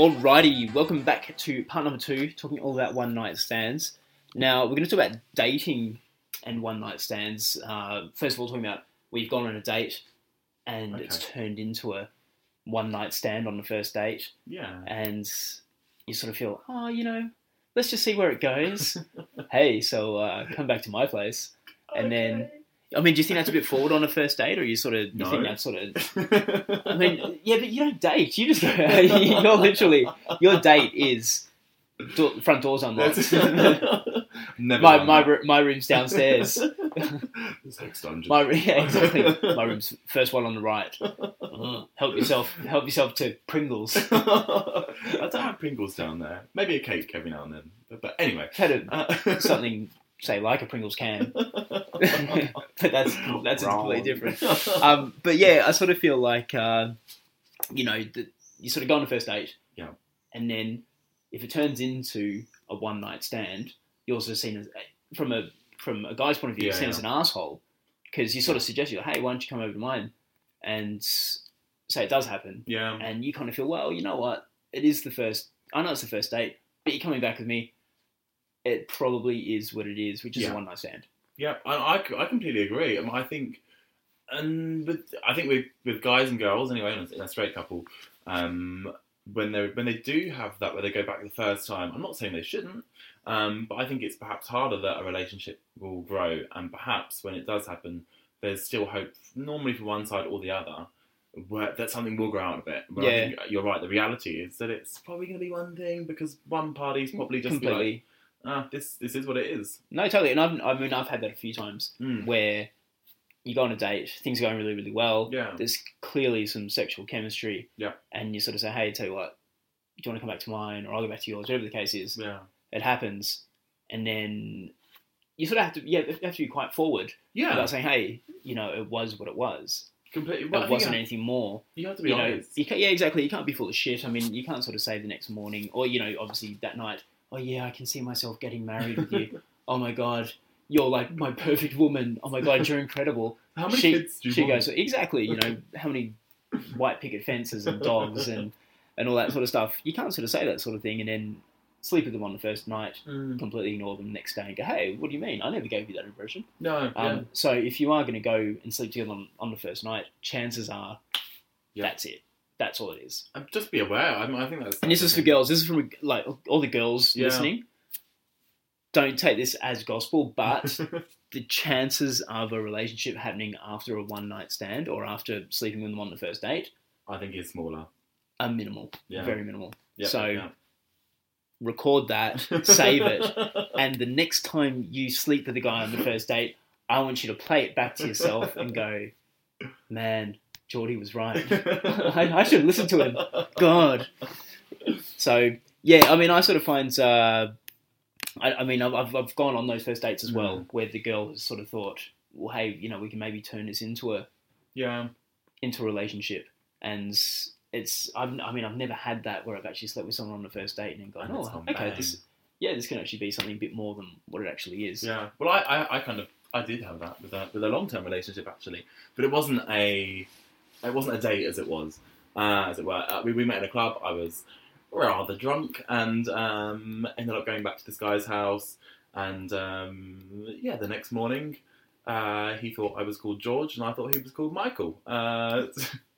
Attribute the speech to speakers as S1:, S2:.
S1: Alrighty, welcome back to part number two, talking all about one night stands. Now we're going to talk about dating and one night stands. Uh, first of all, talking about we've gone on a date and it's turned into a one night stand on the first date,
S2: Yeah.
S1: and you sort of feel, oh, you know, let's just see where it goes. hey, so uh, come back to my place, and then. I mean, do you think that's a bit forward on a first date, or you sort of you
S2: No.
S1: think that's sort of I mean, yeah, but you don't date. You just you're literally your date is do- front doors unlocked.
S2: Never
S1: my my
S2: that.
S1: my room's downstairs.
S2: the sex dungeon.
S1: My yeah, exactly. My room's first one on the right. Uh, help yourself. Help yourself to Pringles.
S2: I don't have Pringles down there. Maybe a cake every now and then. But, but anyway.
S1: Had a,
S2: Uh,
S1: something say like a Pringles can, but that's that's
S2: Wrong.
S1: completely different. Um, but yeah, I sort of feel like uh, you know that you sort of go on a first date,
S2: Yeah.
S1: and then if it turns into a one night stand, you're also seen as from a from a guy's point of view, you're
S2: Yeah,
S1: seen
S2: yeah.
S1: as an asshole because you sort of suggest you like, hey, why don't you come over to mine, and say it does happen,
S2: yeah.
S1: and you kind of feel, well, you know what, it is the first. I know it's the first date, but you're coming back with me. It probably is what it is, which is
S2: Yeah.
S1: a one night stand.
S2: Yeah, I, I, I completely agree. I, mean, I think, and with I think with with guys and girls anyway, in a, in a straight couple, um, when they when they do have that where they go back the first time, I'm not saying they shouldn't, um, but I think it's perhaps harder that a relationship will grow, and perhaps when it does happen, there's still hope, normally for one side or the other. Where, that something will grow out of it. But I
S1: Yeah.
S2: think you're right. The reality is that it's probably going to be one thing because one party's probably just be like,
S1: completely.
S2: Ah, this this is what it is.
S1: No, totally. And I've, I mean, I've had that a few times
S2: Mm.
S1: where you go on a date, things are going really, really well.
S2: Yeah.
S1: There's clearly some sexual chemistry.
S2: Yeah.
S1: And you sort of say, hey, tell you what, do you want to come back to mine or I'll go back to yours, whatever the case is.
S2: Yeah.
S1: It happens. And then you sort of have to, yeah, you have to be quite forward
S2: Yeah.
S1: about saying, hey, you know, it was what it was.
S2: Completely.
S1: It
S2: Well, I think
S1: wasn't
S2: you,
S1: anything more.
S2: you have to be
S1: You know,
S2: honest.
S1: you yeah, exactly. You can't be full of shit. I mean, you can't sort of say the next morning or, you know, obviously that night, oh, yeah, I can see myself getting married with you. oh my God, you're like my perfect woman. Oh my God, you're incredible.
S2: How many
S1: she,
S2: kids do you
S1: she
S2: want?
S1: goes exactly you know how many white picket fences and dogs and and all that sort of stuff you can't sort of say that sort of thing and then sleep with them on the first night
S2: Mm,
S1: completely ignore them the next day and go hey what do you mean i never gave you that impression
S2: no.
S1: um, so if you are going to go and sleep together on, on the first night chances are
S2: Yeah.
S1: that's it that's all it is.
S2: Um, Just be aware. I, I think that's.
S1: and this is for girls this is from like all the girls
S2: Yeah.
S1: listening don't take this as gospel but the chances of a relationship happening after a one night stand or after sleeping with them on the first date
S2: I think it's smaller.
S1: are minimal,
S2: Yeah.
S1: very minimal.
S2: Yeah,
S1: so
S2: yeah.
S1: record that, save it, and the next time you sleep with a guy on the first date, I want you to play it back to yourself and go, "Man, Geordie was right. I, I should listen to him." God. So yeah, I mean, I sort of find. Uh, I, I mean, I've, I've gone on those first dates as well,
S2: Mm.
S1: where the girl has sort of thought, "Well, hey, you know, we can maybe turn this into a
S2: yeah.
S1: into a relationship, and it's I've, I mean I've never had that where I've actually slept with someone on the first date and then gone,
S2: And
S1: oh, okay, this yeah, this can actually be something a bit more than what it actually is.
S2: Yeah. Well, I, I, I kind of I did have that with a with a long term relationship actually, but it wasn't a it wasn't a date as it was uh, as it were. Uh, we we met in a club. I was rather drunk and um, ended up going back to this guy's house. And um, yeah, the next morning. Uh, he thought I was called George, and I thought he was called Michael. Uh,